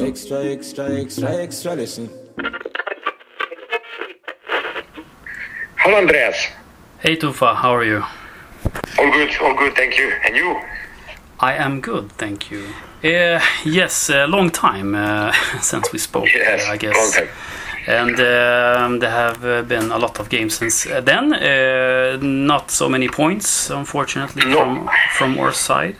Extra, extra, extra, extra, listen. Hello, Andreas. Hey Tufa, how are you? All good, all good, thank you. And you? I am good, thank you. Uh, yes, a long time uh, since we spoke, Yes, uh, I guess. long time. And um, there have uh, been a lot of games since uh, then. Uh, not so many points, unfortunately, No. from, from our side.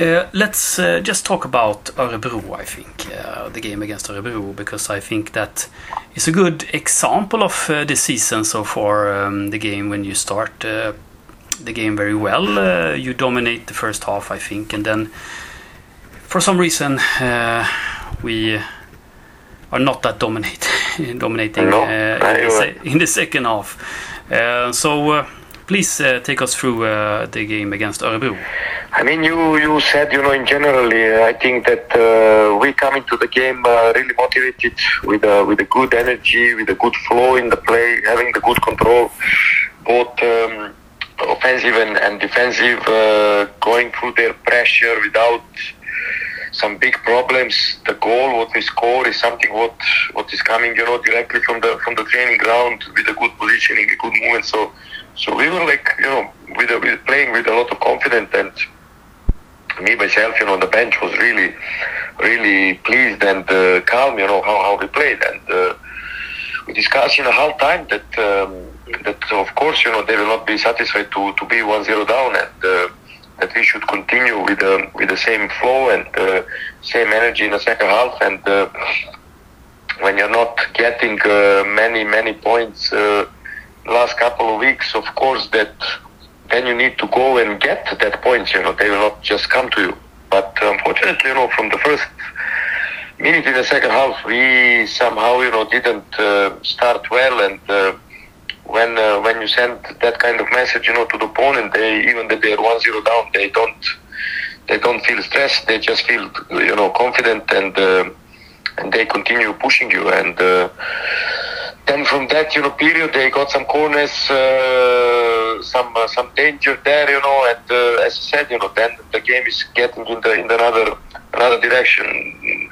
Uh, let's uh, just talk about Örebro, I think, uh, the game against Örebro, because I think that is a good example of the season so far. Um, the game when you start the game very well, you dominate the first half, I think, and then for some reason uh, we are not that dominate, dominating No, in, the in the second half. So please uh, take us through uh, the game against Örebro. I mean, you, you said, you know, in generally, uh, I think that uh, we come into the game uh, really motivated with a, with a good energy, with a good flow in the play, having the good control, both um, offensive and, and defensive, uh, going through their pressure without some big problems. The goal, what we score, is something what what is coming, you know, directly from the from the training ground with a good positioning, a good movement. So, so we were like, you know, with, with playing with a lot of confidence and me myself, you know, on the bench was really, really pleased and uh, calm, you know, how, how we played. And uh, we discussed in a half time that um, that of course, you know, they will not be satisfied to, to be 1-0 down and uh, that we should continue with the with the same flow and uh, same energy in the second half. And uh, when you're not getting uh, many many points uh, last couple of weeks, of course that then you need to go and get that points. You know, they will not just come to you. But unfortunately, you know, from the first minute in the second half, we somehow, you know, didn't uh, start well. And uh, when uh, when you send that kind of message, you know, to the opponent, they even that they are one zero down, they don't they don't feel stressed. They just feel, you know, confident and uh, and they continue pushing you. And uh, then from that, you know, period, they got some corners, uh, some uh, some danger there, you know. And uh, as I said, you know, then the game is getting in the in another another direction.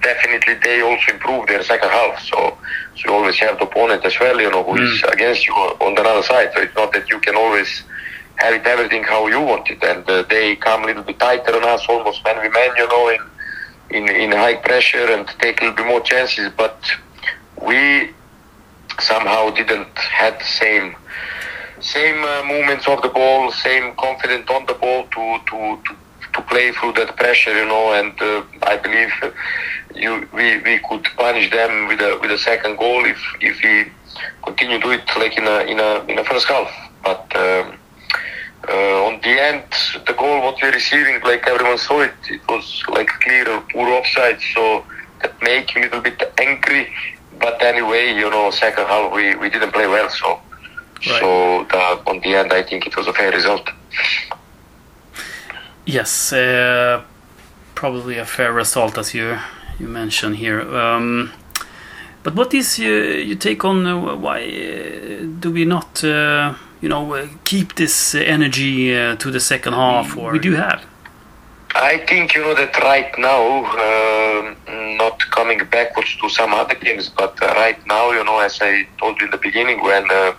Definitely, they also improve their second half. So, so you always have the opponent as well, you know, who is against you on the other side. So it's not that you can always have it everything how you want it. And uh, they come a little bit tighter on us, almost man we man, you know, in in in high pressure and take a little bit more chances. But we somehow didn't had the same same uh, movements of the ball, same confidence on the ball to to to, to play through that pressure, you know. And uh, I believe you we, we could punish them with a with a second goal if if we continue to do it like in a in a in a first half. But um, uh, on the end, the goal what we're receiving, like everyone saw it, it was like clear or poor offside. So that make you a little bit angry. But anyway, you know, second half we, we didn't play well. So so the, on the end, I think it was a fair result. Yes, uh, probably a fair result as you you mentioned here. Um, but what is your, your take on uh, why uh, do we not, uh, you know, uh, keep this uh, energy uh, to the second half? Or we do have. I think you know that right now, um not coming backwards to some other games, but uh, right now, you know, as I told you in the beginning, when uh,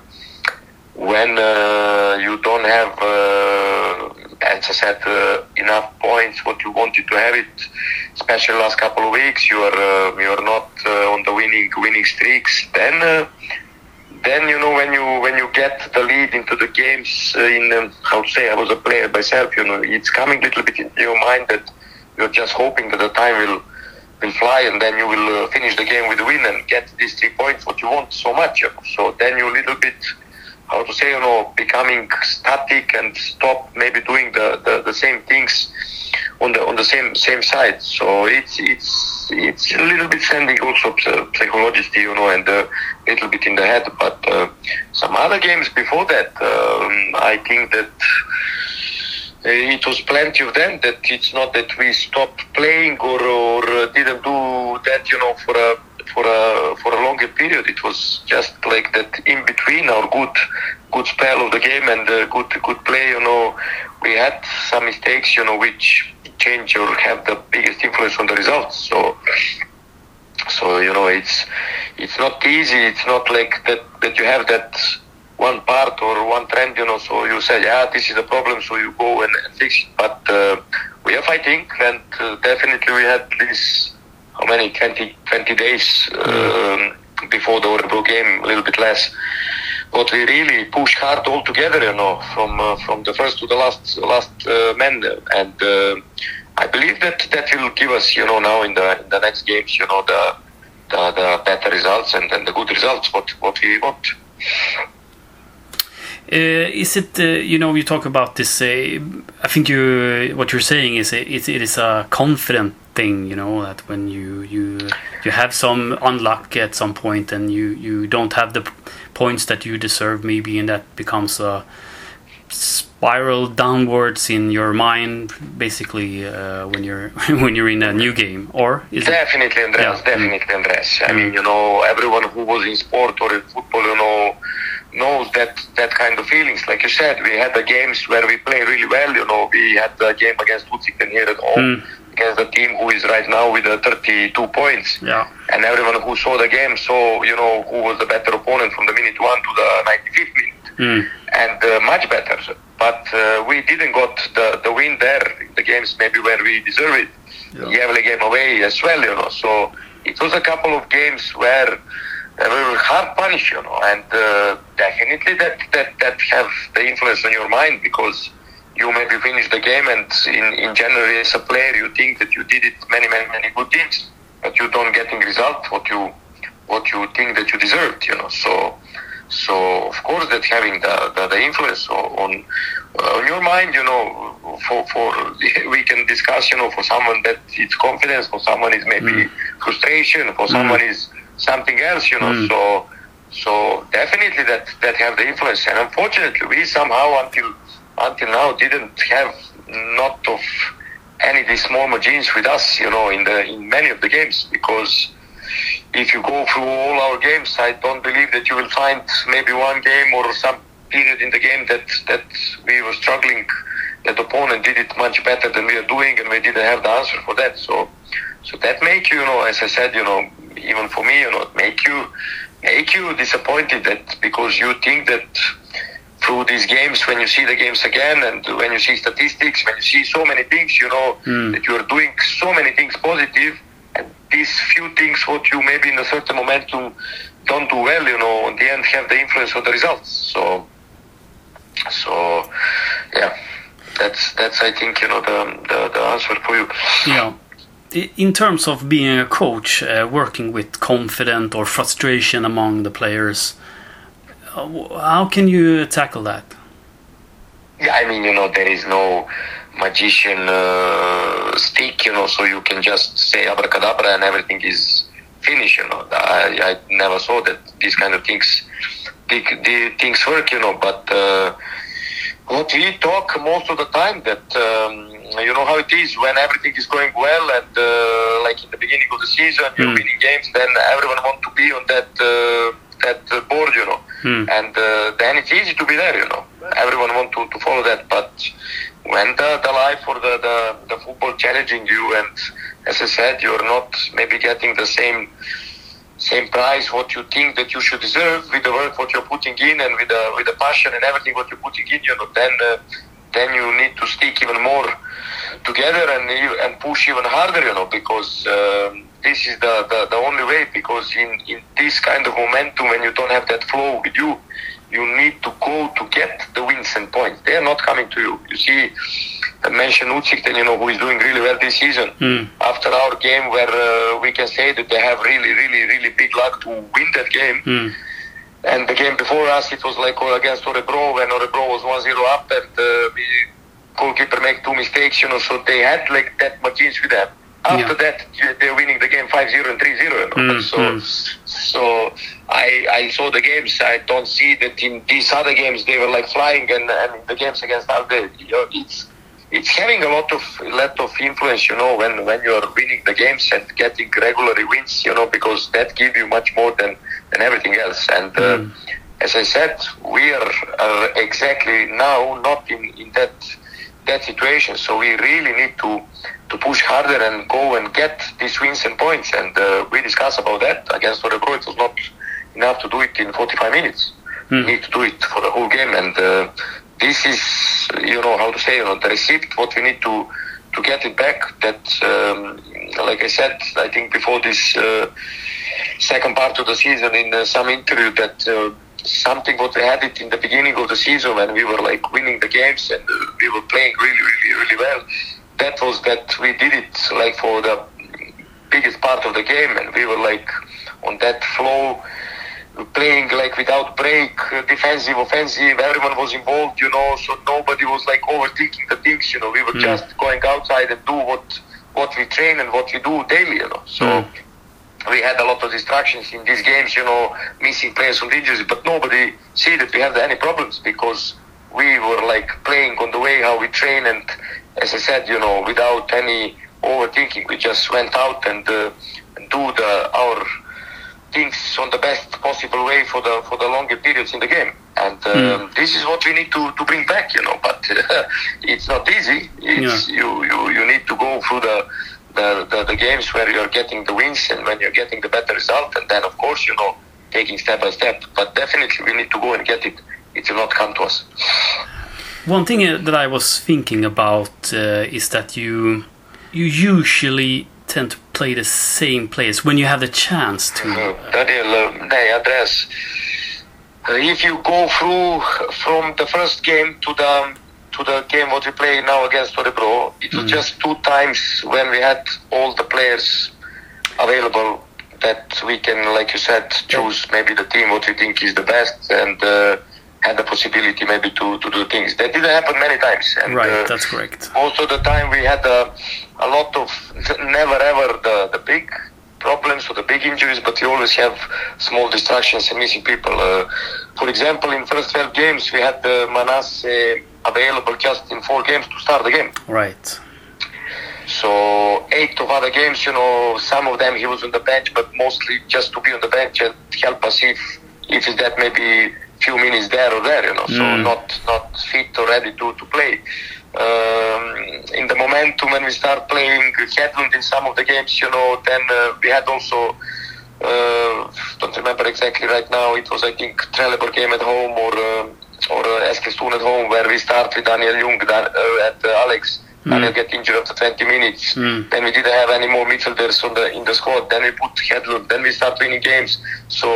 when uh, you don't have, uh, as I said, uh, enough points what you wanted to have it, especially last couple of weeks, you are uh, you are not uh, on the winning winning streaks. Then uh, then you know when you when you get the lead into the games uh, in um, how to say I was a player myself you know it's coming a little bit into your mind that you're just hoping that the time will will fly and then you will uh, finish the game with a win and get these three points what you want so much you know. so then you a little bit how to say you know becoming static and stop maybe doing the, the, the same things on the on the same same side so it's it's it's a little bit sending also psy- psychologically you know and a little bit in the head but uh, some other games before that um, I think that uh, it was plenty of them that it's not that we stopped playing or, or uh, didn't do that you know for a for a for a longer period it was just like that in between our good good spell of the game and uh, good good play you know we had some mistakes you know which change or have the biggest influence on the results. So, so you know, it's it's not easy. It's not like that that you have that one part or one trend. You know, so you say, yeah, this is a problem, so you go and, and fix it. But uh, we are fighting, and uh, definitely we had this how many 20, 20 days um, before the Örebro game, a little bit less. But we really push hard all together, you know, from uh, from the first to the last last uh, man, and uh, I believe that that will give us, you know, now in the in the next games, you know, the the, the better results and, and the good results what what we want. Uh, is it uh, you know you talk about this? Uh, I think you what you're saying is it, it is a confident thing. You know that when you you you have some unluck at some point and you you don't have the points that you deserve maybe and that becomes a spiral downwards in your mind basically uh, when you're when you're in a new game or is definitely it? Andreas yeah. definitely Andreas I mean you know everyone who was in sport or in football you know knows that that kind of feelings. Like you said, we had the games where we play really well. You know, we had the game against Utsikten here at home. Mm. Against the team who is right now with the 32 points, yeah. and everyone who saw the game saw, you know, who was the better opponent from the minute one to the 95th minute, mm. and uh, much better. But uh, we didn't got the, the win there. The games maybe where we deserve it. Yeah. Gävle game away as well, you know. So it was a couple of games where very hard punish, you know, and uh, definitely that, that that have the influence on your mind because you maybe finish the game and in, in January as a player you think that you did it many many many good things, but you don't getting result what you what you think that you deserved, you know. So so of course that having the the, the influence on uh, on your mind, you know, for for we can discuss, you know, for someone that it's confidence, for someone is maybe mm. frustration, for mm. someone is something else, you know. Mm. So so definitely that that have the influence, and unfortunately we somehow until until now didn't have not of any of these small machines with us, you know, in the in many of the games because if you go through all our games, I don't believe that you will find maybe one game or some period in the game that that we were struggling. That opponent did it much better than we are doing, and we didn't have the answer for that. So, so that make you, you know, as I said, you know, even for me, you know, make you make you disappointed that because you think that through these games, when you see the games again and when you see statistics, when you see so many things, you know mm. that you are doing so many things positive, and these few things, what you maybe in a certain momentum don't do well, you know, in the end have the influence of the results. So, so yeah, that's that's I think you know the the, the answer for you. Yeah in terms of being a coach, uh, working with confidence or frustration among the players, how can you tackle that? Yeah, I mean, you know, there is no magician uh, stick, you know, so you can just say abracadabra and everything is finished, you know. I, I never saw that these kind of things, the, the things work, you know, but uh, what we talk most of the time that um, you know how it is when everything is going well and uh, like in the beginning of the season you're mm. winning games then everyone wants to be on that uh, that board you know mm. and uh, then it's easy to be there you know everyone want to, to follow that but when the, the life or the, the, the football challenging you and as I said you're not maybe getting the same same price what you think that you should deserve with the work what you're putting in and with the with the passion and everything what you're putting in you know then uh, then you need to stick even more together and and push even harder you know because um, this is the, the, the only way because in, in this kind of momentum when you don't have that flow with you you need to go to get the wins and points they are not coming to you you see I mentioned Utsikten, you know, who is doing really well this season. Mm. After our game, where uh, we can say that they have really, really, really big luck to win that game. Mm. And the game before us, it was like against Örebro when Örebro was 1-0 up and uh, goalkeeper make two mistakes, you know, so they had like that machines with them. After yeah. that, they're winning the game 5-0 and 3-0. You know? mm, so, mm. so I I saw the games. I don't see that in these other games they were like flying, and, and the games against Alde, you know, it's it's having a lot of lot of influence, you know, when when you're winning the games and getting regular wins, you know, because that give you much more than than everything else. And uh, mm. as I said, we are uh, exactly now not in in that that situation. So we really need to to push harder and go and get these wins and points. And uh, we discussed about that against Örebro. It was not enough to do it in 45 minutes. We need to do it for the whole game. And uh, this is, you know, how to say, you know, the receipt. What we need to to get it back. That, um, like I said, I think before this uh, second part of the season in uh, some interview that. Something what we had it in the beginning of the season when we were like winning the games and we were playing really really really well. That was that we did it like for the biggest part of the game and we were like on that flow playing like without break defensive offensive everyone was involved you know so nobody was like overthinking the things you know. We were mm. just going outside and do what what we train and what we do daily you know. So mm. We had a lot of distractions in these games, you know, missing players from injuries, but nobody see that we had any problems because we were like playing on the way how we train and as I said, you know, without any overthinking, we just went out and, uh, do the our things on the best possible way for the for the longer periods in the game. And um, this is what we need to, to bring back, you know. But it's not easy. It's you, you you need to go through the the, the, the games where you're getting the wins and when you're getting the better result and then of course you know taking step by step but definitely we need to go and get it it will not come to us One thing uh, that I was thinking about uh, is that you you usually tend to play the same players when you have the chance to. Uh, Daniel, nej, Andreas. Uh, if you go through from the first game to the to the game what we play now against Örebro, it was just two times when we had all the players available that we can, like you said, choose maybe the team what we think is the best and uh, had the possibility maybe to, to do things. That didn't happen many times. And, Right, uh, that's correct. most of the time we had a, a lot of never ever the, the big problems or the big injuries, but we always have small distractions and missing people. Uh, for example, in first 12 games, we had uh, Manasseh available just in four games to start the game. Right. So eight of other games, you know, some of them he was on the bench, but mostly just to be on the bench and help us if if it's that maybe few minutes there or there, you know. So not not fit or ready to to play. Um, in the momentum when we start playing Hedlund in some of the games, you know, then uh, we had also. Uh, don't remember exactly right now. It was I think Trelleborg game at home or uh, or uh, Eskilstuna at home where we start with Daniel Jung Dan, uh, at uh, Alex. Daniel get injured after 20 minutes. Then we didn't have any more midfielders on the in the squad. Then we put Hedlund. Then we start winning games. So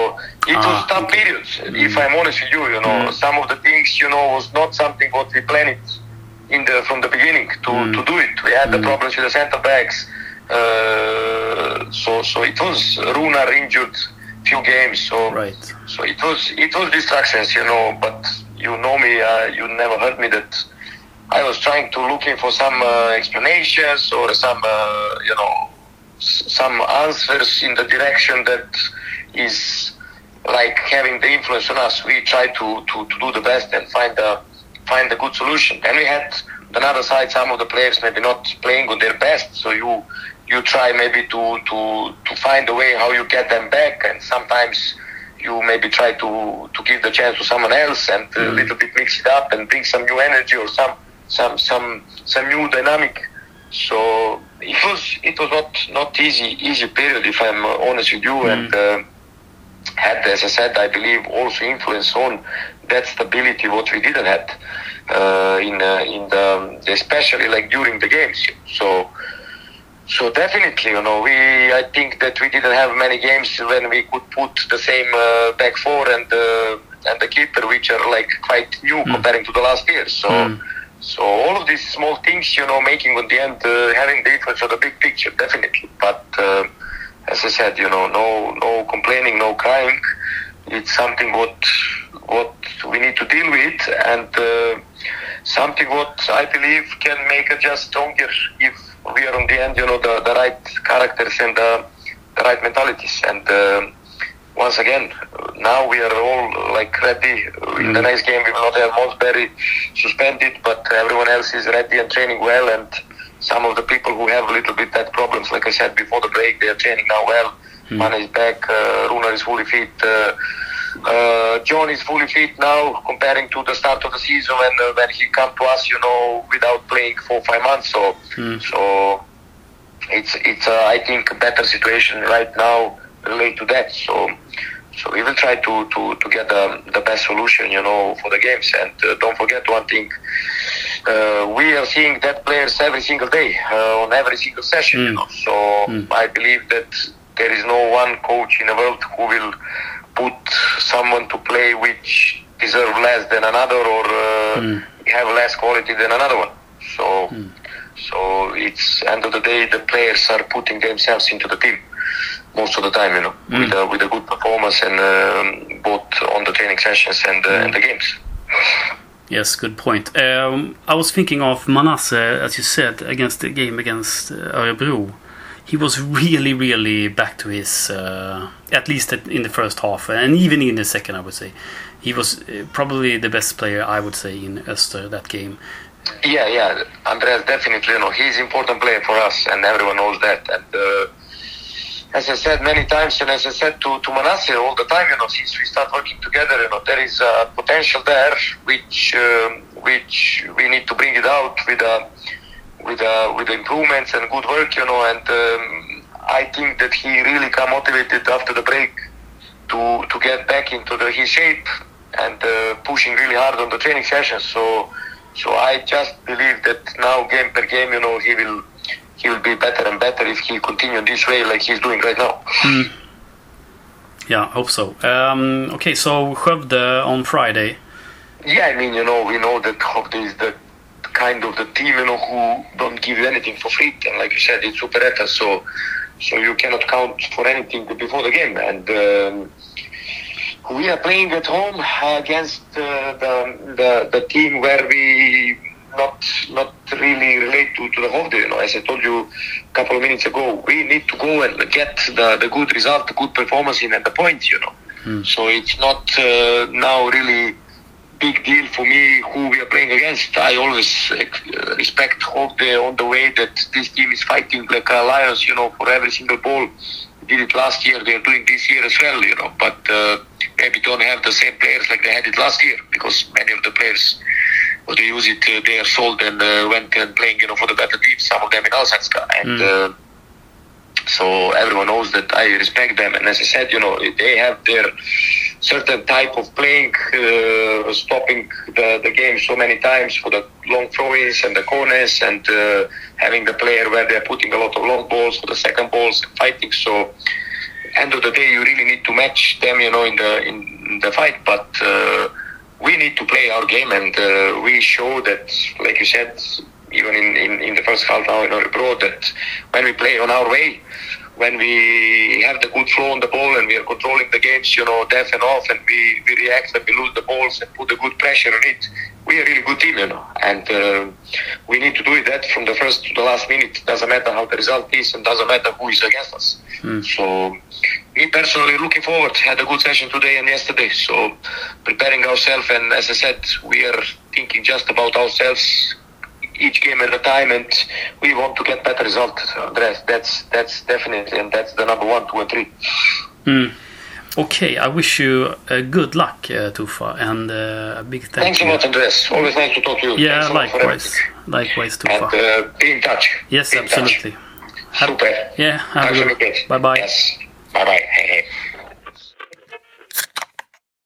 it was Ah, tough periods. If I'm honest with you, you know, some of the things you know was not something what we planned in the from the beginning to, to do it. We had the problems with the center backs. Uh, so so it was Runar injured few games. So Right. so it was it was distractions, you know. But you know me, uh, you never heard me that I was trying to looking for some uh, explanations or some uh, you know some answers in the direction that is like having the influence on us. We try to, to, to do the best and find the find a good solution. And we had on the other side some of the players maybe not playing on their best, so you you try maybe to to to find a way how you get them back, and sometimes you maybe try to to give the chance to someone else and a little bit mix it up and bring some new energy or some some some some new dynamic. So it was it was not not easy easy period if I'm honest with you and. Uh, had, as I said, I believe also influence on that stability what we didn't have uh, in uh, in the especially like during the games. So so definitely, you know, we I think that we didn't have many games when we could put the same uh, back four and uh, and the keeper, which are like quite new comparing to the last year. So. So all of these small things, you know, making on the end, uh, having the influence of the big picture, definitely. But uh, as I said, you know, no, no complaining, no crying. It's something what what we need to deal with, and uh, something what I believe can make us just stronger if we are on the end, you know, the, the right characters and the, the right mentalities. And uh, once again, now we are all like ready. In the next game, we will not have Mosberry suspended, but everyone else is ready and training well. And some of the people who have a little bit that problems, like I said before the break, they are training now well. Mane is back, uh, Runar is fully fit. Uh, Uh, John is fully fit now, comparing to the start of the season when uh, when he come to us, you know, without playing for five months. So, so it's it's uh, I think a better situation right now related to that. So, so we will try to to, to get the, the best solution, you know, for the games. And uh, don't forget one thing: uh, we are seeing that players every single day uh, on every single session. You know, so I believe that there is no one coach in the world who will put someone to play which deserve less than another or uh, have less quality than another one. So, so it's end of the day the players are putting themselves into the team most of the time, you know, with a with a good performance and um, both on the training sessions and, uh, and the games. Yes, good point. Um, I was thinking of Manasse, as you said, against the game against uh, Örebro. He was really, really back to his, uh, at least in the first half, and even in the second, I would say. He was uh, probably the best player, I would say, in Öster that game. Yeah, yeah, Andreas definitely. You know, he's important player for us, and everyone knows that. And uh, as I said many times, and as I said to to Manasseh all the time, you know, since we start working together, you know, there is a potential there which um, which we need to bring it out with a with a with improvements and good work, you know. And um, I think that he really got motivated after the break to to get back into the his shape and uh, pushing really hard on the training sessions. So. So I just believe that now, game per game, you know, he will he will be better and better if he continues this way like he's doing right now. Yeah, I hope so. Um, okay, so Skövde on Friday. Yeah, I mean, you know, we know that Skövde is the kind of the team, you know, who don't give you anything for free. And like you said, it's Superettan, so so you cannot count for anything before the game. And um, we are playing at home against uh, the, the the team where we not not really relate to, to the Skövde. You know, as I told you a couple of minutes ago, we need to go and get the, the good result, the good performance in and the points. You know, so it's not uh, now really big deal for me who we are playing against. I always uh, respect Skövde on the way that this team is fighting like a lions. You know, for every single ball. Did it last year. They are doing this year as well. You know, but. Uh, maybe don't have the same players like they had it last year because many of the players well, they use it uh, they are sold and uh, went and playing you know for the better teams some of them in Allsvenskan and uh, so everyone knows that I respect them and as I said you know they have their certain type of playing uh, stopping the, the game so many times for the long throw-ins and the corners and uh, having the player where they're putting a lot of long balls for the second balls and fighting so end of the day, you really need to match them, you know, in the in the fight. But uh, we need to play our game, and uh, we show that, like you said, even in, in, in the first half now in Örebro, that when we play on our way, when we have the good flow on the ball and we are controlling the games, you know, deaf and off, and we, we react and we lose the balls and put a good pressure on it, we are a really good team, you know, and uh, we need to do it that from the first to the last minute. Doesn't matter how the result is, and doesn't matter who is against us. So, me personally, looking forward. Had a good session today and yesterday. So, preparing ourselves, and as I said, we are thinking just about ourselves each game at a time, and we want to get better results. Andreas, that's that's definitely, and that's the number one, two, and three. Okay, I wish you uh, good luck, uh, Tufa, and uh, a big thank Thanks a you. lot, Andreas. Always nice to talk to you. Yeah, Thanks a likewise. Likewise, And Tufa. uh, be in touch. Yes, in touch. absolutely. Have- Super. Yeah, have a good. Bye bye. Yes. Bye bye. Hej, hej.